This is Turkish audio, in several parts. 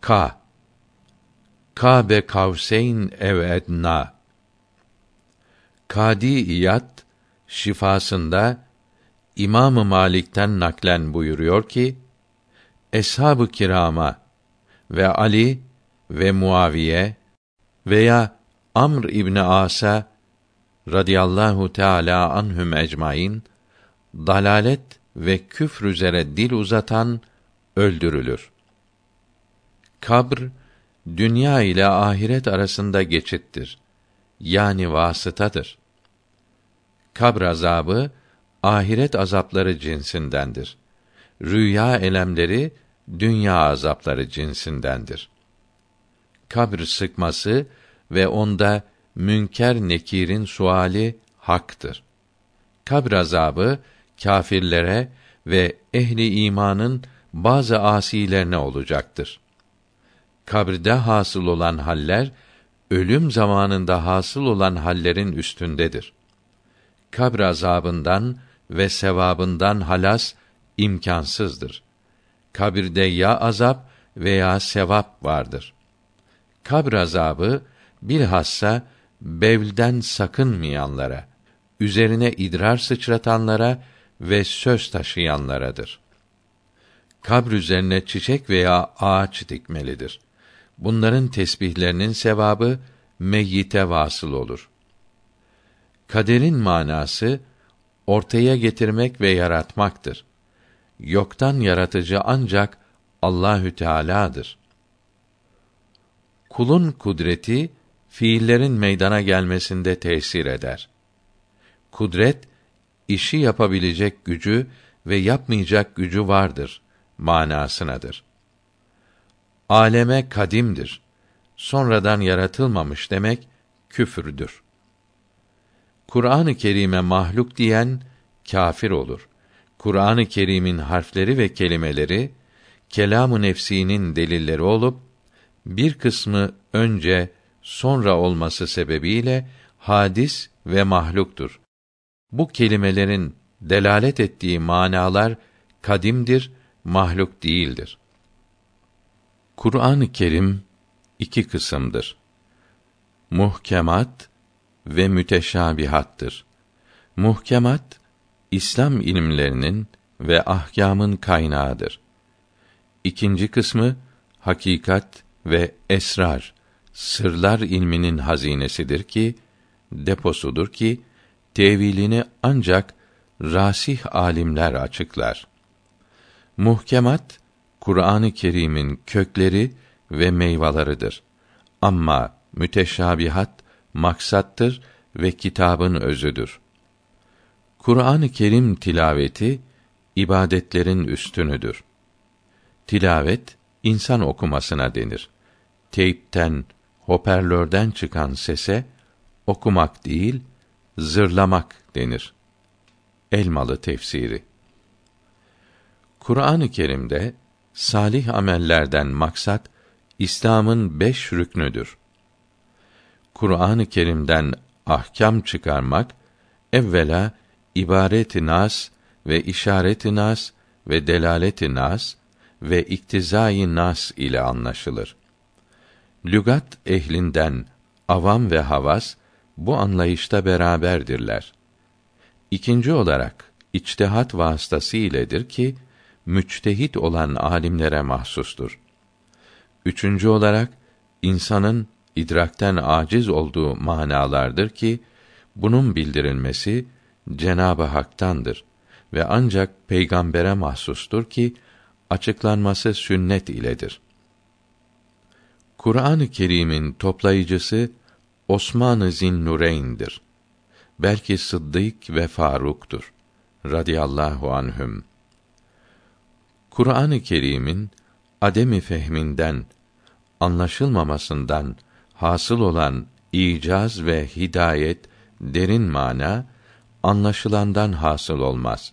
Ka Kabe kavseyn ev edna Kadi İyad şifasında İmam-ı Malik'ten naklen buyuruyor ki Eshab-ı kirama ve Ali ve Muaviye veya Amr İbni As'a radıyallahu teala anhum ecmaîn dalalet ve küfr üzere dil uzatan öldürülür. Kabr dünya ile ahiret arasında geçittir. Yani vasıtadır. Kabr azabı ahiret azapları cinsindendir. Rüya elemleri dünya azapları cinsindendir. Kabr sıkması ve onda münker nekirin suali haktır. Kabr azabı kâfirlere ve ehli imanın bazı asilerine olacaktır. Kabrde hasıl olan haller ölüm zamanında hasıl olan hallerin üstündedir. Kabr azabından ve sevabından halas imkansızdır. Kabirde ya azap veya sevap vardır. Kabr azabı bilhassa bevlden sakınmayanlara, üzerine idrar sıçratanlara ve söz taşıyanlaradır. Kabr üzerine çiçek veya ağaç dikmelidir. Bunların tesbihlerinin sevabı meyyite vasıl olur. Kaderin manası ortaya getirmek ve yaratmaktır. Yoktan yaratıcı ancak Allahü Teala'dır. Kulun kudreti fiillerin meydana gelmesinde tesir eder. Kudret işi yapabilecek gücü ve yapmayacak gücü vardır manasınadır. Aleme kadimdir. Sonradan yaratılmamış demek küfürdür. Kur'an-ı Kerim'e mahluk diyen kâfir olur. Kur'an-ı Kerim'in harfleri ve kelimeleri kelamı nefsinin delilleri olup bir kısmı önce sonra olması sebebiyle hadis ve mahluktur. Bu kelimelerin delalet ettiği manalar kadimdir, mahluk değildir. Kur'an-ı Kerim iki kısımdır. Muhkemat ve müteşabihattır. Muhkemat İslam ilimlerinin ve ahkamın kaynağıdır. İkinci kısmı hakikat ve esrar, sırlar ilminin hazinesidir ki deposudur ki tevilini ancak rasih alimler açıklar. Muhkemat Kur'an-ı Kerim'in kökleri ve meyveleridir. Ama müteşabihat maksattır ve kitabın özüdür. Kur'an-ı Kerim tilaveti ibadetlerin üstünüdür. Tilavet insan okumasına denir. Teypten, hoparlörden çıkan sese okumak değil, zırlamak denir. Elmalı tefsiri. Kur'an-ı Kerim'de salih amellerden maksat İslam'ın beş rüknüdür. Kur'an-ı Kerim'den ahkam çıkarmak evvela ibaret-i nas ve işaret-i nas ve delalet-i nas ve iktizai nas ile anlaşılır. Lügat ehlinden avam ve havas bu anlayışta beraberdirler. İkinci olarak içtihat vasıtası iledir ki müçtehit olan alimlere mahsustur. Üçüncü olarak insanın idrakten aciz olduğu manalardır ki bunun bildirilmesi Cenabı Hak'tandır ve ancak peygambere mahsustur ki açıklanması sünnet iledir. Kur'an-ı Kerim'in toplayıcısı Osman-ı Zinnureyn'dir. Belki Sıddık ve Faruk'tur radıyallahu anhüm. Kur'an-ı Kerim'in ademi fehminden, anlaşılmamasından hasıl olan icaz ve hidayet, derin mana, anlaşılandan hasıl olmaz.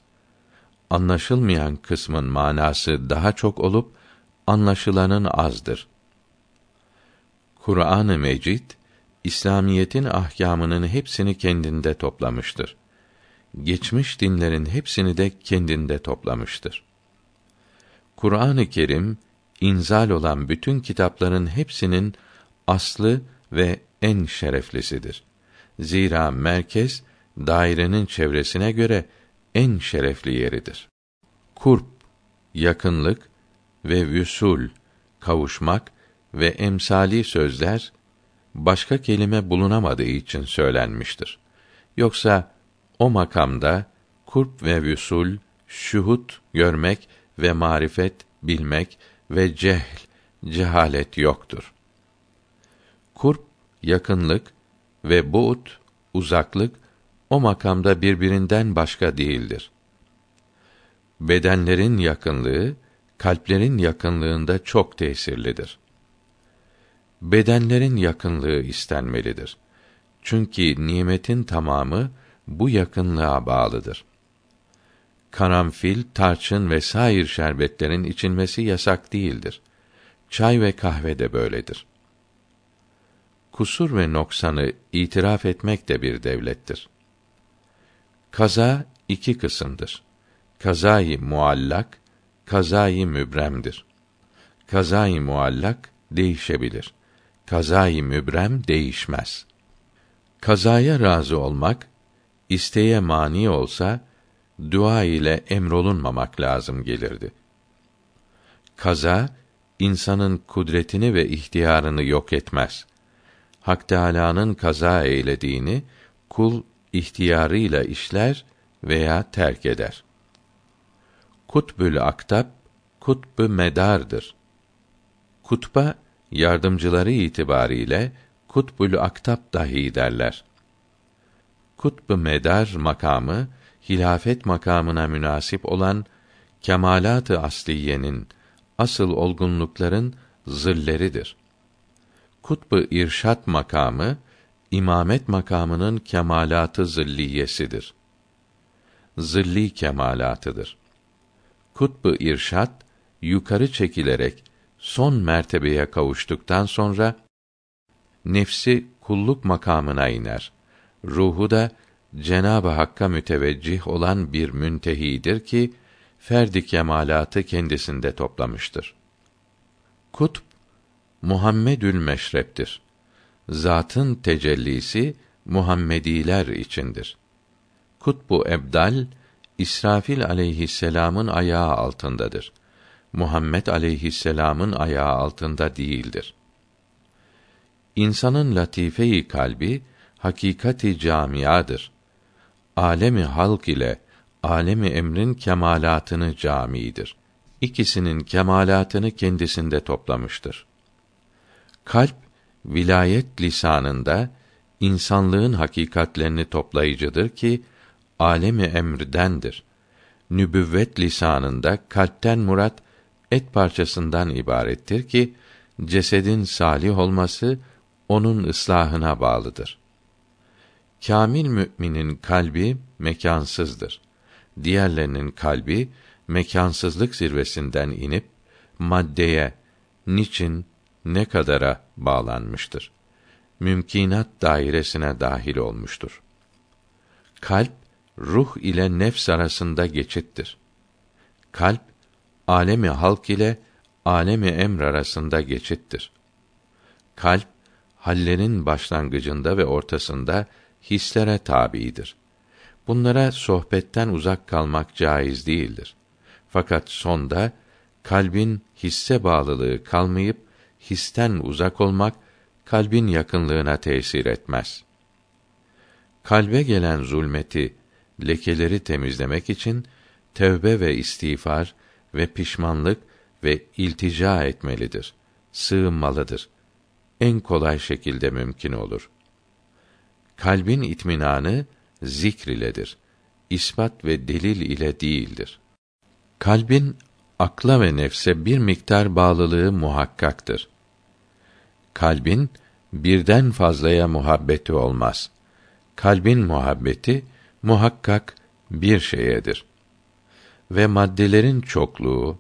Anlaşılmayan kısmın manası daha çok olup, anlaşılanın azdır. Kur'an-ı Mecid, İslamiyetin ahkamının hepsini kendinde toplamıştır. Geçmiş dinlerin hepsini de kendinde toplamıştır. Kur'an-ı Kerim inzal olan bütün kitapların hepsinin aslı ve en şereflisidir. Zira merkez dairenin çevresine göre en şerefli yeridir. Kurp yakınlık ve vüsul kavuşmak ve emsali sözler başka kelime bulunamadığı için söylenmiştir. Yoksa o makamda kurp ve vüsul, şuhut görmek ve marifet bilmek ve cehl cehalet yoktur. Kurp yakınlık ve bu'd uzaklık o makamda birbirinden başka değildir. Bedenlerin yakınlığı kalplerin yakınlığında çok tesirlidir. Bedenlerin yakınlığı istenmelidir. Çünkü nimetin tamamı bu yakınlığa bağlıdır. Karanfil, tarçın ve sair şerbetlerin içilmesi yasak değildir. Çay ve kahve de böyledir. Kusur ve noksanı itiraf etmek de bir devlettir. Kaza iki kısımdır. Kazayı muallak, kazayı mübremdir. Kazayı muallak değişebilir. Kazayı mübrem değişmez. Kazaya razı olmak, isteğe mani olsa, dua ile emrolunmamak lazım gelirdi. Kaza, insanın kudretini ve ihtiyarını yok etmez. Hak Teâlâ'nın kaza eylediğini, kul ihtiyarıyla işler veya terk eder. Kutbül aktap, kutbu medardır. Kutba, yardımcıları itibariyle, kutbül aktap dahi derler. Kutbu medar makamı, hilafet makamına münasip olan kemalat-ı asliyenin asıl olgunlukların zilleridir. Kutbu irşat makamı imamet makamının kemalatı zilliyesidir. Zilli kemalatıdır. Kutbu irşat yukarı çekilerek son mertebeye kavuştuktan sonra nefsi kulluk makamına iner. Ruhu da Cenab-ı Hakk'a müteveccih olan bir müntehidir ki ferdi kemalatı kendisinde toplamıştır. Kutb Muhammedül meşreptir. Zatın tecellisi Muhammediler içindir. Kutbu ebdal İsrafil aleyhisselam'ın ayağı altındadır. Muhammed aleyhisselam'ın ayağı altında değildir. İnsanın latifeyi kalbi hakikati camiadır. Alemi halk ile alemi emrin kemalatını camidir. İkisinin kemalatını kendisinde toplamıştır. Kalp vilayet lisanında insanlığın hakikatlerini toplayıcıdır ki alemi emrdendir. Nübüvvet lisanında kalpten murat et parçasından ibarettir ki cesedin salih olması onun ıslahına bağlıdır. Kamil müminin kalbi mekansızdır. Diğerlerinin kalbi mekansızlık zirvesinden inip maddeye niçin ne kadara bağlanmıştır. Mümkinat dairesine dahil olmuştur. Kalp ruh ile nefs arasında geçittir. Kalp alemi halk ile alemi emr arasında geçittir. Kalp hallerin başlangıcında ve ortasında hislere tabidir. Bunlara sohbetten uzak kalmak caiz değildir. Fakat sonda kalbin hisse bağlılığı kalmayıp histen uzak olmak kalbin yakınlığına tesir etmez. Kalbe gelen zulmeti, lekeleri temizlemek için tevbe ve istiğfar ve pişmanlık ve iltica etmelidir. Sığınmalıdır. En kolay şekilde mümkün olur. Kalbin itminanı zikr iledir. İspat ve delil ile değildir. Kalbin akla ve nefse bir miktar bağlılığı muhakkaktır. Kalbin birden fazlaya muhabbeti olmaz. Kalbin muhabbeti muhakkak bir şeyedir. Ve maddelerin çokluğu,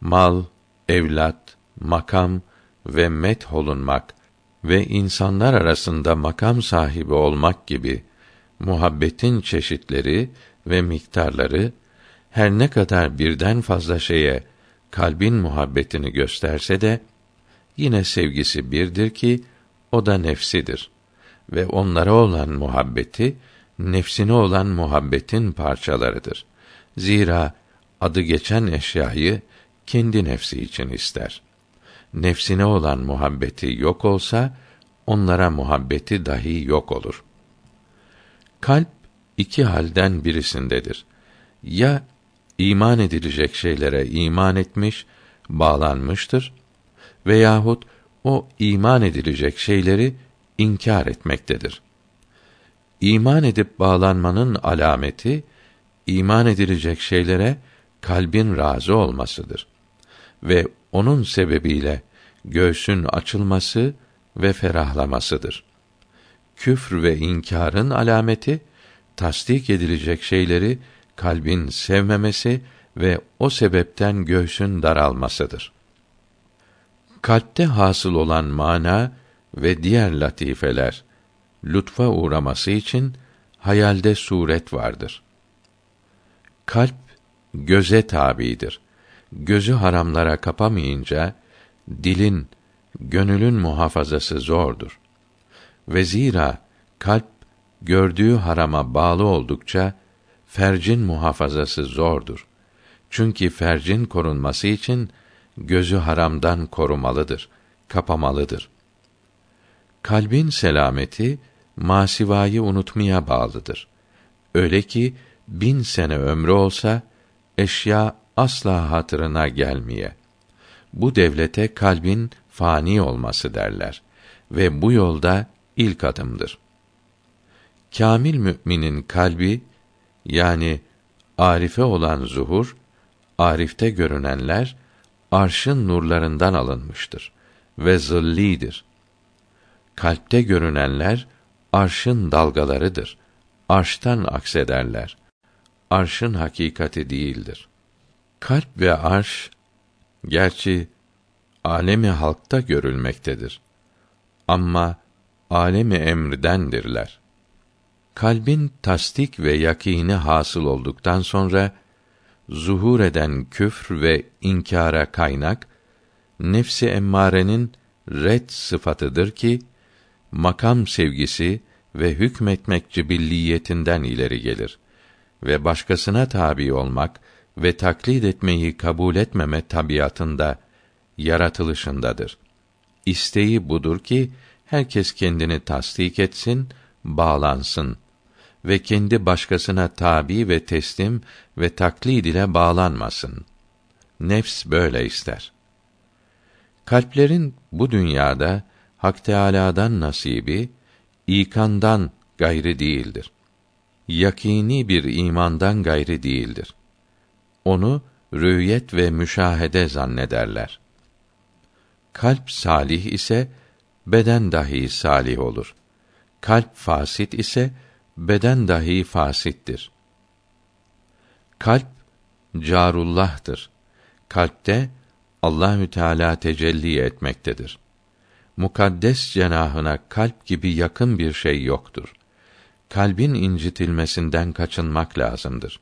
mal, evlat, makam ve met olunmak ve insanlar arasında makam sahibi olmak gibi muhabbetin çeşitleri ve miktarları her ne kadar birden fazla şeye kalbin muhabbetini gösterse de yine sevgisi birdir ki o da nefsidir ve onlara olan muhabbeti nefsine olan muhabbetin parçalarıdır. Zira adı geçen eşyayı kendi nefsi için ister. Nefsine olan muhabbeti yok olsa onlara muhabbeti dahi yok olur. Kalp iki halden birisindedir. Ya iman edilecek şeylere iman etmiş, bağlanmıştır veyahut o iman edilecek şeyleri inkar etmektedir. İman edip bağlanmanın alameti iman edilecek şeylere kalbin razı olmasıdır ve onun sebebiyle göğsün açılması ve ferahlamasıdır. Küfr ve inkarın alameti tasdik edilecek şeyleri kalbin sevmemesi ve o sebepten göğsün daralmasıdır. Kalpte hasıl olan mana ve diğer latifeler lütfa uğraması için hayalde suret vardır. Kalp göze tabidir. Gözü haramlara kapamayınca dilin, gönülün muhafazası zordur. Ve zira kalp gördüğü harama bağlı oldukça fercin muhafazası zordur. Çünkü fercin korunması için gözü haramdan korumalıdır, kapamalıdır. Kalbin selameti masivayı unutmaya bağlıdır. Öyle ki bin sene ömrü olsa eşya asla hatırına gelmeye. Bu devlete kalbin fani olması derler ve bu yolda ilk adımdır. Kamil müminin kalbi yani arife olan zuhur, arifte görünenler arşın nurlarından alınmıştır ve zillidir. Kalpte görünenler arşın dalgalarıdır. Arştan aksederler. Arşın hakikati değildir. Kalp ve arş gerçi alemi halkta görülmektedir. Ama alemi emrdendirler. Kalbin tasdik ve yakini hasıl olduktan sonra zuhur eden küfr ve inkara kaynak nefsi emmarenin red sıfatıdır ki makam sevgisi ve hükmetmek cibilliyetinden ileri gelir ve başkasına tabi olmak ve taklit etmeyi kabul etmeme tabiatında yaratılışındadır. İsteği budur ki herkes kendini tasdik etsin, bağlansın ve kendi başkasına tabi ve teslim ve taklid ile bağlanmasın. Nefs böyle ister. Kalplerin bu dünyada Hak Teâlâ'dan nasibi ikandan gayri değildir. Yakini bir imandan gayri değildir. Onu rüyet ve müşahede zannederler. Kalp salih ise beden dahi salih olur. Kalp fasit ise beden dahi fasittir. Kalp carullah'tır. Kalpte Allahü Teala tecelli etmektedir. Mukaddes cenahına kalp gibi yakın bir şey yoktur. Kalbin incitilmesinden kaçınmak lazımdır.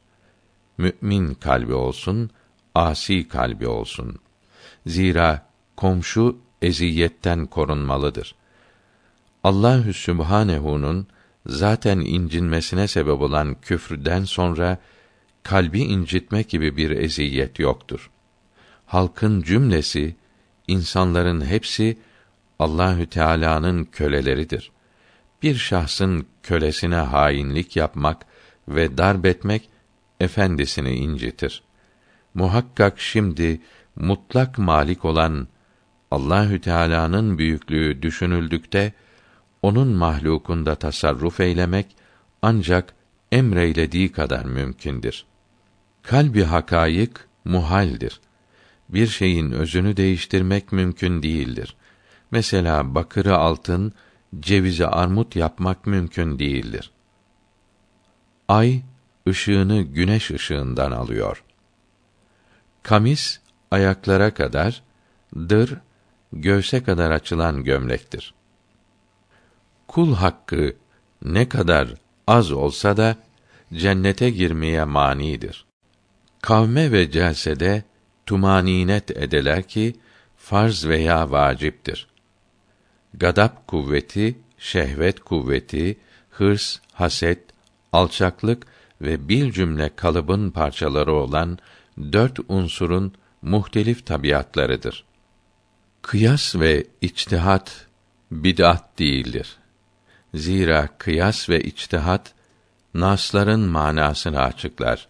Mümin kalbi olsun, asi kalbi olsun. Zira komşu eziyetten korunmalıdır. Allahü Sübhanehu'nun zaten incinmesine sebep olan küfrden sonra kalbi incitme gibi bir eziyet yoktur. Halkın cümlesi, insanların hepsi Allahü Teala'nın köleleridir. Bir şahsın kölesine hainlik yapmak ve darbetmek efendisini incitir. Muhakkak şimdi mutlak malik olan Allahü Teala'nın büyüklüğü düşünüldükte onun mahlukunda tasarruf eylemek ancak emreylediği kadar mümkündür. Kalbi hakayık muhaldir. Bir şeyin özünü değiştirmek mümkün değildir. Mesela bakırı altın, cevizi armut yapmak mümkün değildir. Ay ışığını güneş ışığından alıyor. Kamis ayaklara kadar, dır göğse kadar açılan gömlektir kul hakkı ne kadar az olsa da cennete girmeye manidir. Kavme ve celsede tumaninet edeler ki farz veya vaciptir. Gadap kuvveti, şehvet kuvveti, hırs, haset, alçaklık ve bir cümle kalıbın parçaları olan dört unsurun muhtelif tabiatlarıdır. Kıyas ve içtihat bid'at değildir. Zira kıyas ve içtihat nasların manasını açıklar.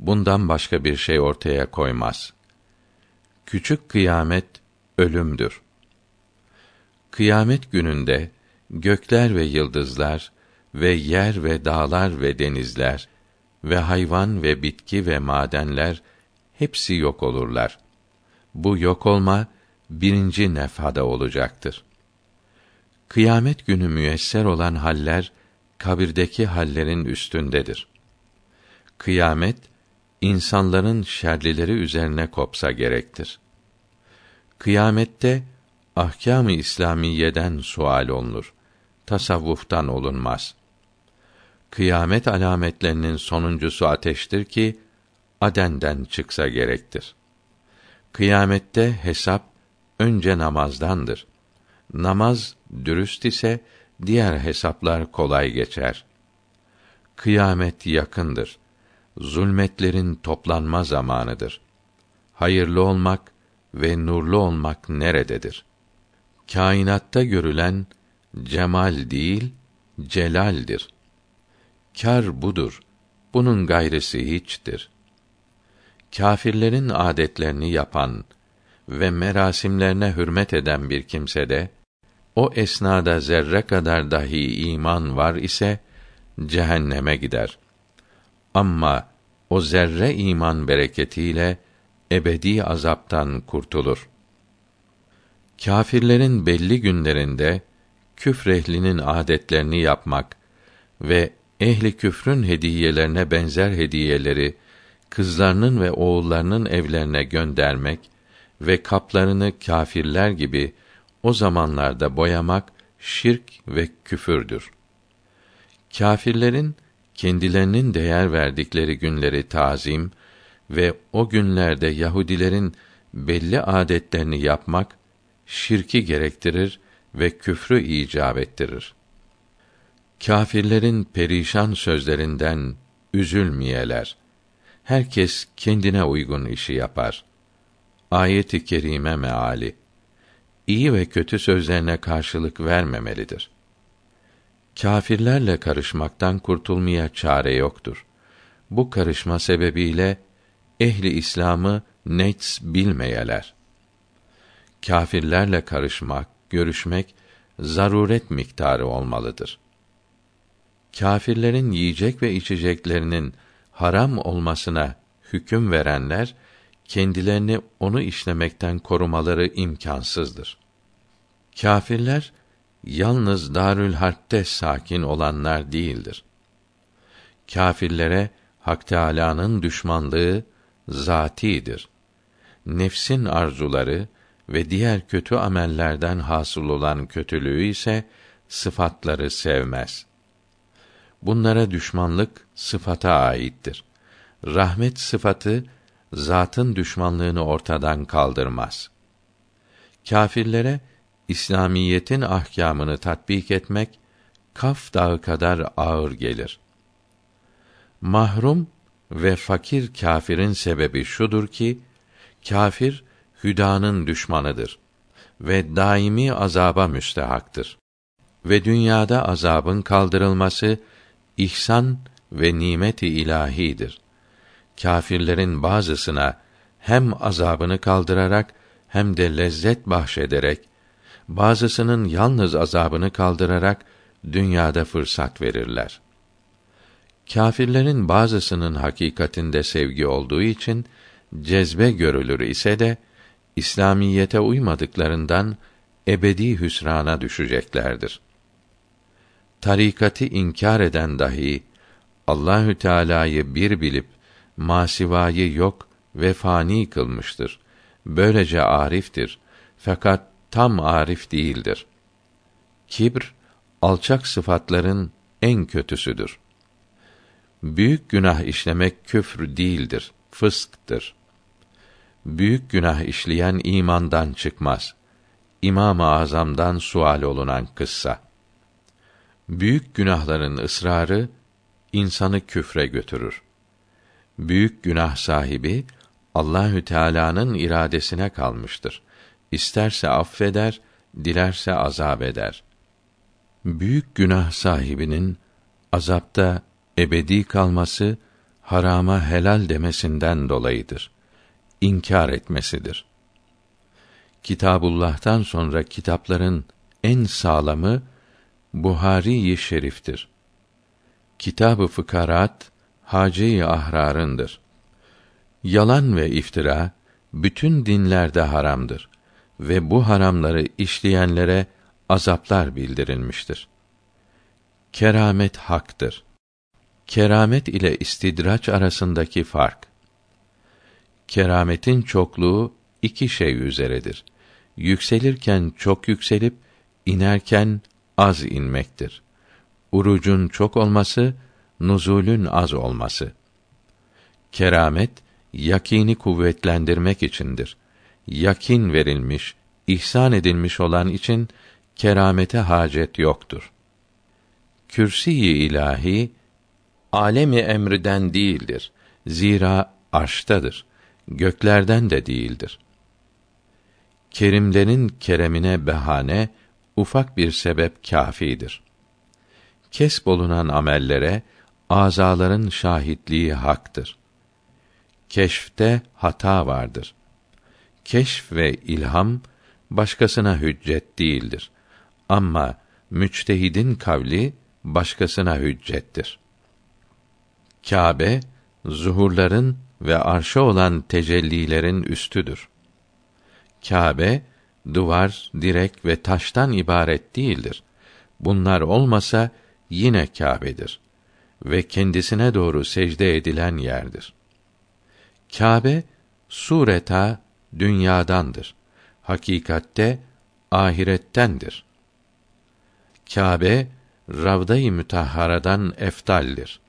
Bundan başka bir şey ortaya koymaz. Küçük kıyamet ölümdür. Kıyamet gününde gökler ve yıldızlar ve yer ve dağlar ve denizler ve hayvan ve bitki ve madenler hepsi yok olurlar. Bu yok olma birinci nefhada olacaktır. Kıyamet günü müyesser olan haller kabirdeki hallerin üstündedir. Kıyamet insanların şerlileri üzerine kopsa gerektir. Kıyamette ahkâm-ı İslamiyeden sual olunur. Tasavvuftan olunmaz. Kıyamet alametlerinin sonuncusu ateştir ki Aden'den çıksa gerektir. Kıyamette hesap önce namazdandır. Namaz dürüst ise diğer hesaplar kolay geçer. Kıyamet yakındır. Zulmetlerin toplanma zamanıdır. Hayırlı olmak ve nurlu olmak nerededir? Kainatta görülen cemal değil, celaldir. Kar budur. Bunun gayrisi hiçtir. Kâfirlerin adetlerini yapan ve merasimlerine hürmet eden bir kimse de o esnada zerre kadar dahi iman var ise cehenneme gider. Ama o zerre iman bereketiyle ebedi azaptan kurtulur. Kâfirlerin belli günlerinde küfrehlinin adetlerini yapmak ve ehli küfrün hediyelerine benzer hediyeleri kızlarının ve oğullarının evlerine göndermek ve kaplarını kâfirler gibi o zamanlarda boyamak şirk ve küfürdür. Kâfirlerin kendilerinin değer verdikleri günleri tazim ve o günlerde Yahudilerin belli adetlerini yapmak şirki gerektirir ve küfrü icap ettirir. Kâfirlerin perişan sözlerinden üzülmeyeler. Herkes kendine uygun işi yapar. Ayet-i kerime meali iyi ve kötü sözlerine karşılık vermemelidir. Kâfirlerle karışmaktan kurtulmaya çare yoktur. Bu karışma sebebiyle ehli İslam'ı nets bilmeyeler. Kâfirlerle karışmak, görüşmek zaruret miktarı olmalıdır. Kâfirlerin yiyecek ve içeceklerinin haram olmasına hüküm verenler kendilerini onu işlemekten korumaları imkansızdır. Kâfirler yalnız Darül Harp'te sakin olanlar değildir. Kâfirlere Hak Teâlâ'nın düşmanlığı zatidir. Nefsin arzuları ve diğer kötü amellerden hasıl olan kötülüğü ise sıfatları sevmez. Bunlara düşmanlık sıfata aittir. Rahmet sıfatı zatın düşmanlığını ortadan kaldırmaz. Kâfirlere İslamiyetin ahkamını tatbik etmek Kaf dağı kadar ağır gelir. Mahrum ve fakir kâfirin sebebi şudur ki kâfir hüdanın düşmanıdır ve daimi azaba müstehaktır. Ve dünyada azabın kaldırılması ihsan ve nimeti ilahidir kâfirlerin bazısına hem azabını kaldırarak hem de lezzet bahşederek bazısının yalnız azabını kaldırarak dünyada fırsat verirler. Kâfirlerin bazısının hakikatinde sevgi olduğu için cezbe görülür ise de İslamiyete uymadıklarından ebedi hüsrana düşeceklerdir. Tarikatı inkar eden dahi Allahü Teala'yı bir bilip masivayı yok ve fani kılmıştır. Böylece ariftir. Fakat tam arif değildir. Kibr alçak sıfatların en kötüsüdür. Büyük günah işlemek küfr değildir, fısktır. büyük günah işleyen imandan çıkmaz. İmam-ı Azam'dan sual olunan kıssa. Büyük günahların ısrarı insanı küfre götürür. Büyük günah sahibi Allahü Teala'nın iradesine kalmıştır. İsterse affeder, dilerse azap eder. Büyük günah sahibinin azapta ebedi kalması harama helal demesinden dolayıdır. İnkar etmesidir. Kitabullah'tan sonra kitapların en sağlamı Buhari-i Şerif'tir. Kitab-ı Fıkarat Hace-i Ahrar'ındır. Yalan ve iftira bütün dinlerde haramdır ve bu haramları işleyenlere azaplar bildirilmiştir. Keramet haktır. Keramet ile istidraç arasındaki fark. Kerametin çokluğu iki şey üzeredir. Yükselirken çok yükselip inerken az inmektir. Urucun çok olması, nuzulün az olması. Keramet yakini kuvvetlendirmek içindir. Yakin verilmiş, ihsan edilmiş olan için keramete hacet yoktur. Kürsi-i ilahi alemi emriden değildir. Zira arştadır. Göklerden de değildir. Kerimlerin keremine behane ufak bir sebep kâfidir. Kesb olunan amellere azaların şahitliği haktır. Keşfte hata vardır. Keşf ve ilham başkasına hüccet değildir. Ama müçtehidin kavli başkasına hüccettir. Kâbe zuhurların ve arşa olan tecellilerin üstüdür. Kâbe duvar, direk ve taştan ibaret değildir. Bunlar olmasa yine Kâbe'dir ve kendisine doğru secde edilen yerdir. Kâbe sureta dünyadandır. Hakikatte ahirettendir. Kâbe Ravda-i Mütahharadan eftaldir.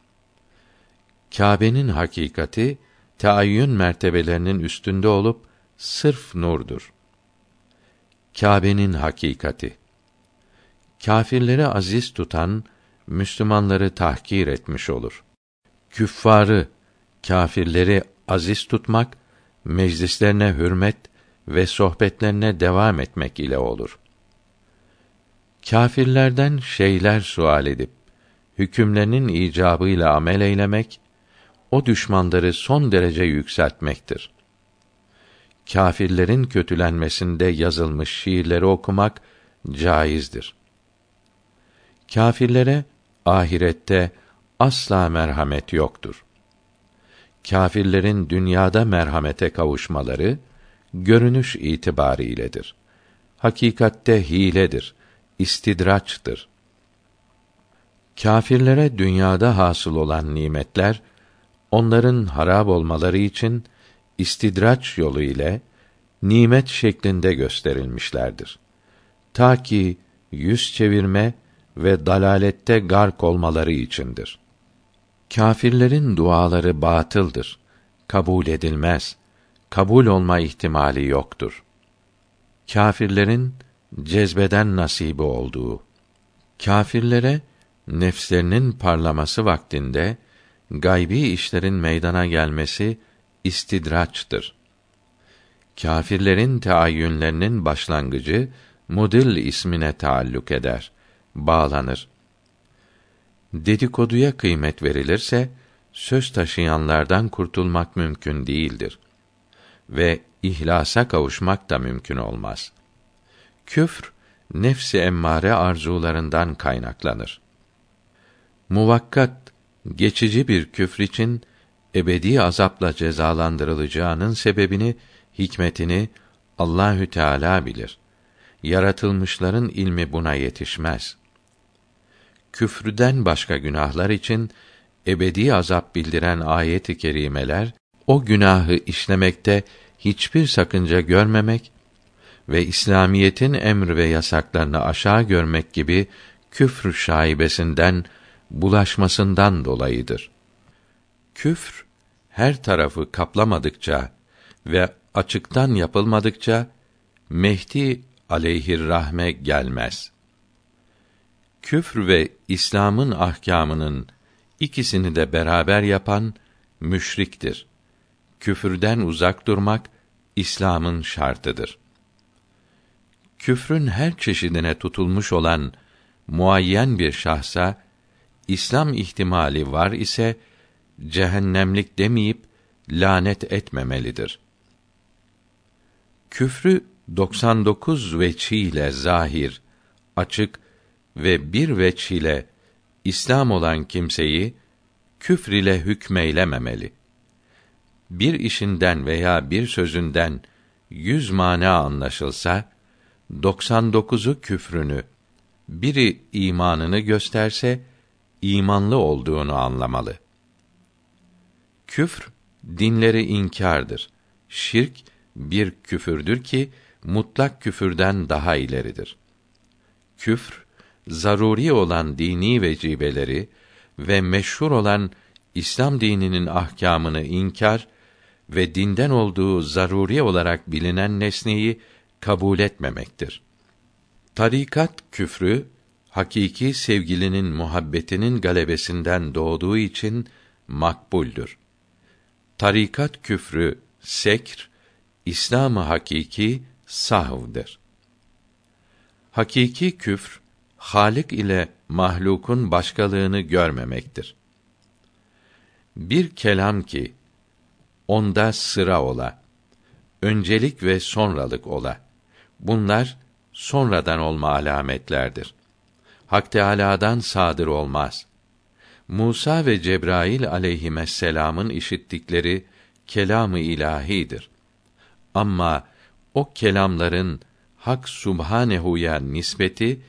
Kâbe'nin hakikati taayyün mertebelerinin üstünde olup sırf nurdur. Kâbe'nin hakikati kâfirleri aziz tutan Müslümanları tahkir etmiş olur. Küffarı, kâfirleri aziz tutmak, meclislerine hürmet ve sohbetlerine devam etmek ile olur. Kâfirlerden şeyler sual edip hükümlerinin icabıyla amel eylemek o düşmanları son derece yükseltmektir. Kâfirlerin kötülenmesinde yazılmış şiirleri okumak caizdir. Kâfirlere ahirette asla merhamet yoktur. Kâfirlerin dünyada merhamete kavuşmaları görünüş itibarıyledir. Hakikatte hiledir, istidraçtır. Kâfirlere dünyada hasıl olan nimetler onların harab olmaları için istidraç yolu ile nimet şeklinde gösterilmişlerdir. Ta ki yüz çevirme ve dalalette gark olmaları içindir. Kâfirlerin duaları batıldır. Kabul edilmez. Kabul olma ihtimali yoktur. Kâfirlerin cezbeden nasibi olduğu. Kâfirlere nefslerinin parlaması vaktinde gaybi işlerin meydana gelmesi istidraçtır. Kâfirlerin teayyünlerinin başlangıcı Mudil ismine taalluk eder bağlanır. Dedikoduya kıymet verilirse söz taşıyanlardan kurtulmak mümkün değildir ve ihlasa kavuşmak da mümkün olmaz. Küfr nefsi emmare arzularından kaynaklanır. Muvakkat geçici bir küfür için ebedi azapla cezalandırılacağının sebebini, hikmetini Allahü Teala bilir. Yaratılmışların ilmi buna yetişmez küfrüden başka günahlar için ebedi azap bildiren ayet-i kerimeler o günahı işlemekte hiçbir sakınca görmemek ve İslamiyetin emr ve yasaklarını aşağı görmek gibi küfr şaibesinden bulaşmasından dolayıdır. Küfr her tarafı kaplamadıkça ve açıktan yapılmadıkça Mehdi aleyhirrahme gelmez. Küfr ve İslam'ın ahkamının ikisini de beraber yapan müşriktir. Küfürden uzak durmak İslam'ın şartıdır. Küfrün her çeşidine tutulmuş olan muayyen bir şahsa İslam ihtimali var ise cehennemlik demeyip lanet etmemelidir. Küfrü 99 veçhiyle zahir, açık ve bir veç ile İslam olan kimseyi küfr ile hükmeylememeli. Bir işinden veya bir sözünden yüz mana anlaşılsa, 99'u küfrünü, biri imanını gösterse, imanlı olduğunu anlamalı. Küfr, dinleri inkardır. Şirk, bir küfürdür ki, mutlak küfürden daha ileridir. Küfr, zaruri olan dini vecibeleri ve meşhur olan İslam dininin ahkamını inkar ve dinden olduğu zaruri olarak bilinen nesneyi kabul etmemektir. Tarikat küfrü hakiki sevgilinin muhabbetinin galebesinden doğduğu için makbuldür. Tarikat küfrü sekr, İslam-ı hakiki sahvdır. Hakiki küfr Halik ile mahlukun başkalığını görmemektir. Bir kelam ki onda sıra ola, öncelik ve sonralık ola. Bunlar sonradan olma alametlerdir. Hak Teâlâ'dan sadır olmaz. Musa ve Cebrail aleyhisselam'ın işittikleri kelamı ilahidir. Ama o kelamların Hak Subhanehu'ya nispeti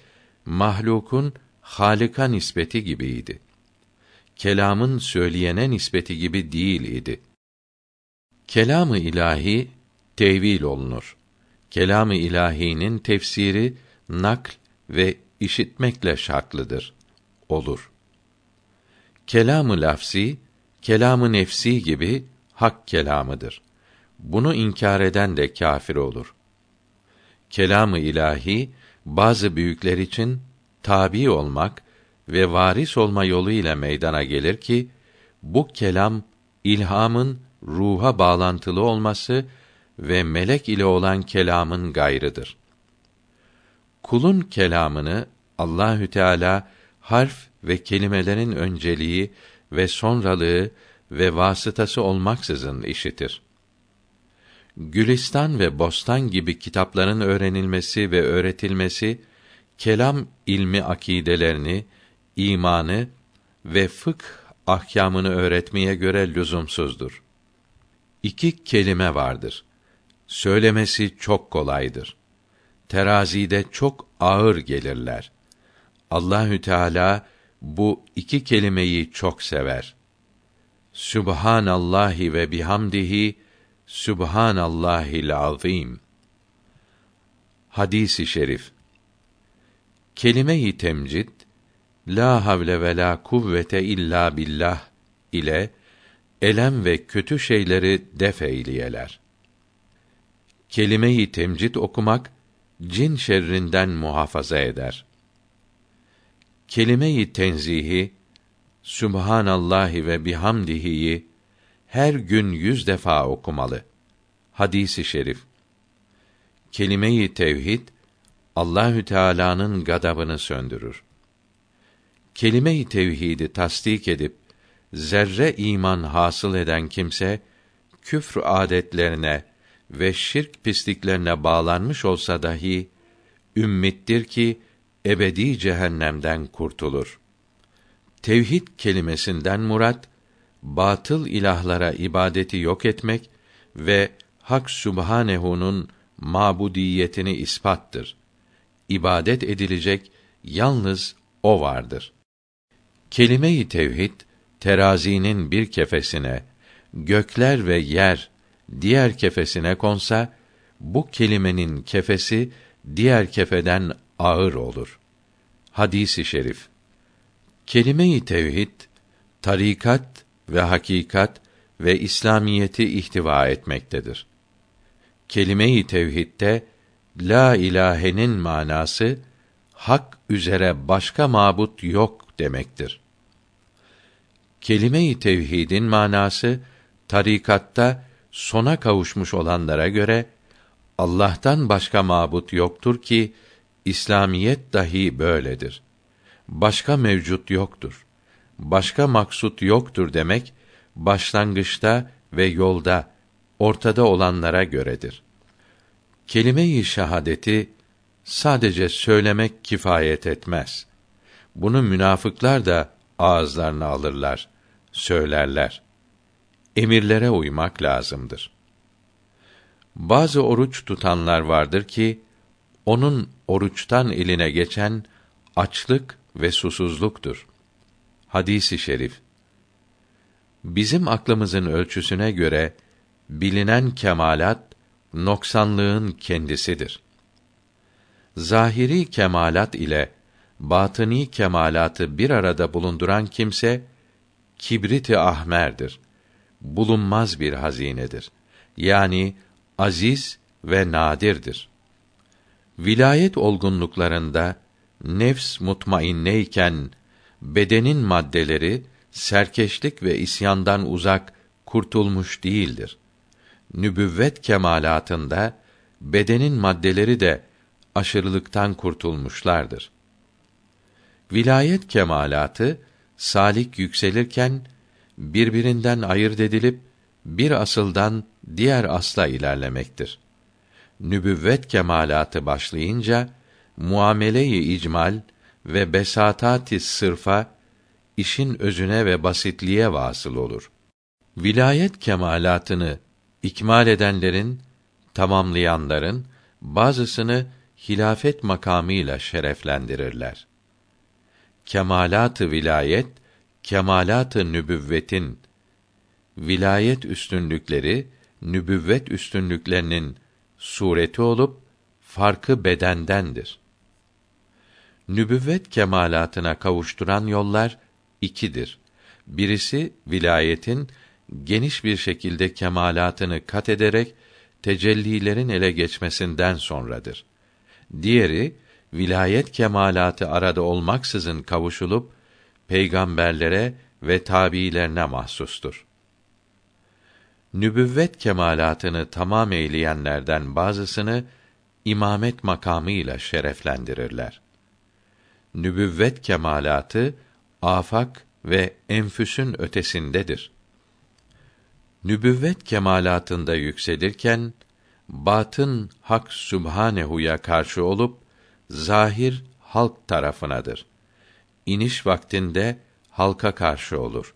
mahlukun Halika nispeti gibiydi. Kelamın söyleyene nispeti gibi değil idi. Kelamı ilahi tevil olunur. Kelamı ilahinin tefsiri nakl ve işitmekle şartlıdır. Olur. Kelamı lafsi, kelamı nefsi gibi hak kelamıdır. Bunu inkar eden de kâfir olur. Kelamı ilahi bazı büyükler için tabi olmak ve varis olma yolu ile meydana gelir ki bu kelam ilhamın ruha bağlantılı olması ve melek ile olan kelamın gayrıdır. Kulun kelamını Allahü Teala harf ve kelimelerin önceliği ve sonralığı ve vasıtası olmaksızın işitir. Gülistan ve Bostan gibi kitapların öğrenilmesi ve öğretilmesi kelam ilmi akidelerini, imanı ve fıkh ahkamını öğretmeye göre lüzumsuzdur. İki kelime vardır. Söylemesi çok kolaydır. Terazide çok ağır gelirler. Allahü Teala bu iki kelimeyi çok sever. Subhanallahi ve bihamdihi Subhanallahil azim. Hadisi şerif. Kelime-i temcid la havle ve la kuvvete illa billah ile elem ve kötü şeyleri def eyleyeler. Kelime-i temcid okumak cin şerrinden muhafaza eder. Kelime-i tenzihi Subhanallahi ve bihamdihi'yi her gün yüz defa okumalı. Hadisi şerif. Kelime-i tevhid Allahü Teala'nın gadabını söndürür. Kelime-i tevhidi tasdik edip zerre iman hasıl eden kimse küfr adetlerine ve şirk pisliklerine bağlanmış olsa dahi ümmittir ki ebedi cehennemden kurtulur. Tevhid kelimesinden murat batıl ilahlara ibadeti yok etmek ve Hak Sübhanehu'nun mabudiyetini ispattır. İbadet edilecek yalnız o vardır. Kelime-i tevhid terazinin bir kefesine, gökler ve yer diğer kefesine konsa bu kelimenin kefesi diğer kefeden ağır olur. Hadisi şerif. Kelime-i tevhid tarikat ve hakikat ve İslamiyeti ihtiva etmektedir. kelime-i tevhidde la ilahenin manası hak üzere başka mabut yok demektir. Kelime-i tevhidin manası tarikatta sona kavuşmuş olanlara göre Allah'tan başka mabut yoktur ki İslamiyet dahi böyledir. Başka mevcut yoktur. Başka maksut yoktur demek başlangıçta ve yolda ortada olanlara göredir. Kelime-i şahadeti sadece söylemek kifayet etmez. Bunu münafıklar da ağızlarına alırlar, söylerler. Emirlere uymak lazımdır. Bazı oruç tutanlar vardır ki onun oruçtan eline geçen açlık ve susuzluktur. Hadisi şerif. Bizim aklımızın ölçüsüne göre bilinen kemalat noksanlığın kendisidir. Zahiri kemalat ile batıni kemalatı bir arada bulunduran kimse kibriti ahmerdir. Bulunmaz bir hazinedir. Yani aziz ve nadirdir. Vilayet olgunluklarında nefs mutmainneyken bedenin maddeleri serkeşlik ve isyandan uzak kurtulmuş değildir. Nübüvvet kemalatında bedenin maddeleri de aşırılıktan kurtulmuşlardır. Vilayet kemalatı salik yükselirken birbirinden ayırt edilip bir asıldan diğer asla ilerlemektir. Nübüvvet kemalatı başlayınca muamele-i icmal ve besatati sırfa işin özüne ve basitliğe vasıl olur. Vilayet kemalatını ikmal edenlerin, tamamlayanların bazısını hilafet makamıyla şereflendirirler. Kemalat-ı vilayet, kemalat-ı nübüvvetin vilayet üstünlükleri nübüvvet üstünlüklerinin sureti olup farkı bedendendir. Nübüvvet kemalatına kavuşturan yollar ikidir. Birisi vilayetin geniş bir şekilde kemalatını kat ederek tecellilerin ele geçmesinden sonradır. Diğeri vilayet kemalatı arada olmaksızın kavuşulup peygamberlere ve tabiilerine mahsustur. Nübüvvet kemalatını tamam eyleyenlerden bazısını imamet makamıyla şereflendirirler. Nübüvvet kemalatı afak ve enfüsün ötesindedir. Nübüvvet kemalatında yükselirken batın Hak Sübhanehu'ya karşı olup zahir halk tarafınadır. İniş vaktinde halka karşı olur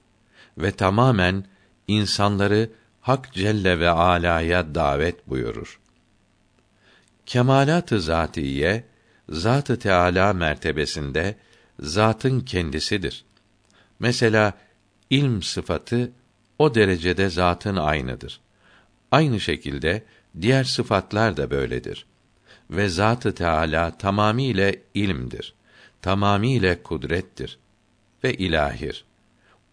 ve tamamen insanları Hak Celle ve Ala'ya davet buyurur. Kemalat-ı zatiye Zat-ı Teala mertebesinde zatın kendisidir. Mesela ilm sıfatı o derecede zatın aynıdır. Aynı şekilde diğer sıfatlar da böyledir. Ve Zat-ı Teala tamamiyle ilmdir. Tamamiyle kudrettir ve ilahir.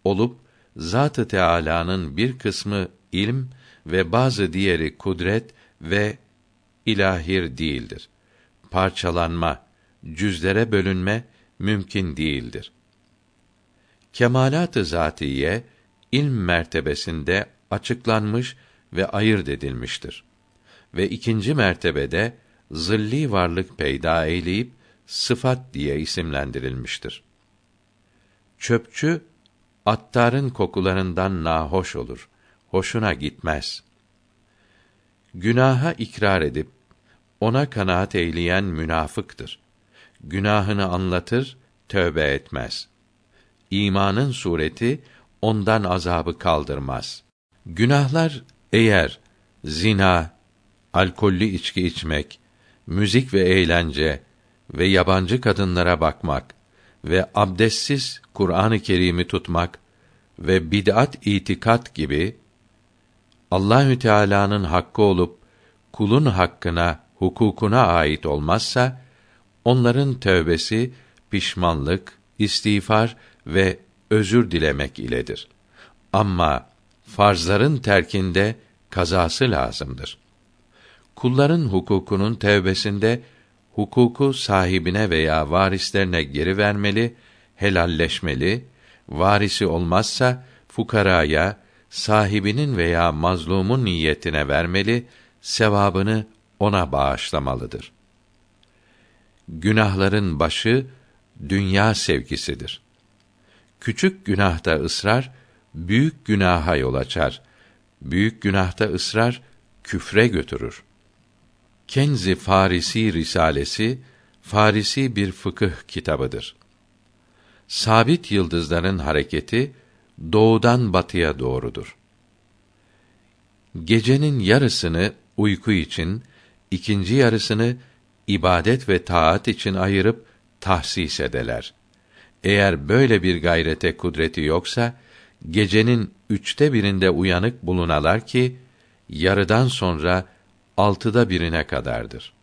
Olup Zat-ı Teala'nın bir kısmı ilm ve bazı diğeri kudret ve ilahir değildir. Parçalanma, cüzlere bölünme mümkün değildir. Kemalat-ı zatiye ilm mertebesinde açıklanmış ve ayırt edilmiştir. Ve ikinci mertebede zilli varlık peyda eyleyip sıfat diye isimlendirilmiştir. Çöpçü attarın kokularından nahoş olur. Hoşuna gitmez. Günaha ikrar edip ona kanaat eyleyen münafıktır. Günahını anlatır, tövbe etmez. İmanın sureti ondan azabı kaldırmaz. Günahlar eğer zina, alkollü içki içmek, müzik ve eğlence ve yabancı kadınlara bakmak ve abdestsiz Kur'an-ı Kerim'i tutmak ve bid'at itikat gibi Allahü Teala'nın hakkı olup kulun hakkına, hukukuna ait olmazsa onların tövbesi pişmanlık, istiğfar ve özür dilemek iledir. Ama farzların terkinde kazası lazımdır. Kulların hukukunun tevbesinde hukuku sahibine veya varislerine geri vermeli, helalleşmeli, varisi olmazsa fukaraya, sahibinin veya mazlumun niyetine vermeli, sevabını ona bağışlamalıdır. Günahların başı dünya sevgisidir. Küçük günahta ısrar büyük günaha yol açar. Büyük günahta ısrar küfre götürür. Kenzi Farisi Risalesi Farisi bir fıkıh kitabıdır. Sabit yıldızların hareketi doğudan batıya doğrudur. Gecenin yarısını uyku için, ikinci yarısını ibadet ve taat için ayırıp tahsis edeler. Eğer böyle bir gayrete kudreti yoksa, gecenin üçte birinde uyanık bulunalar ki, yarıdan sonra altıda birine kadardır.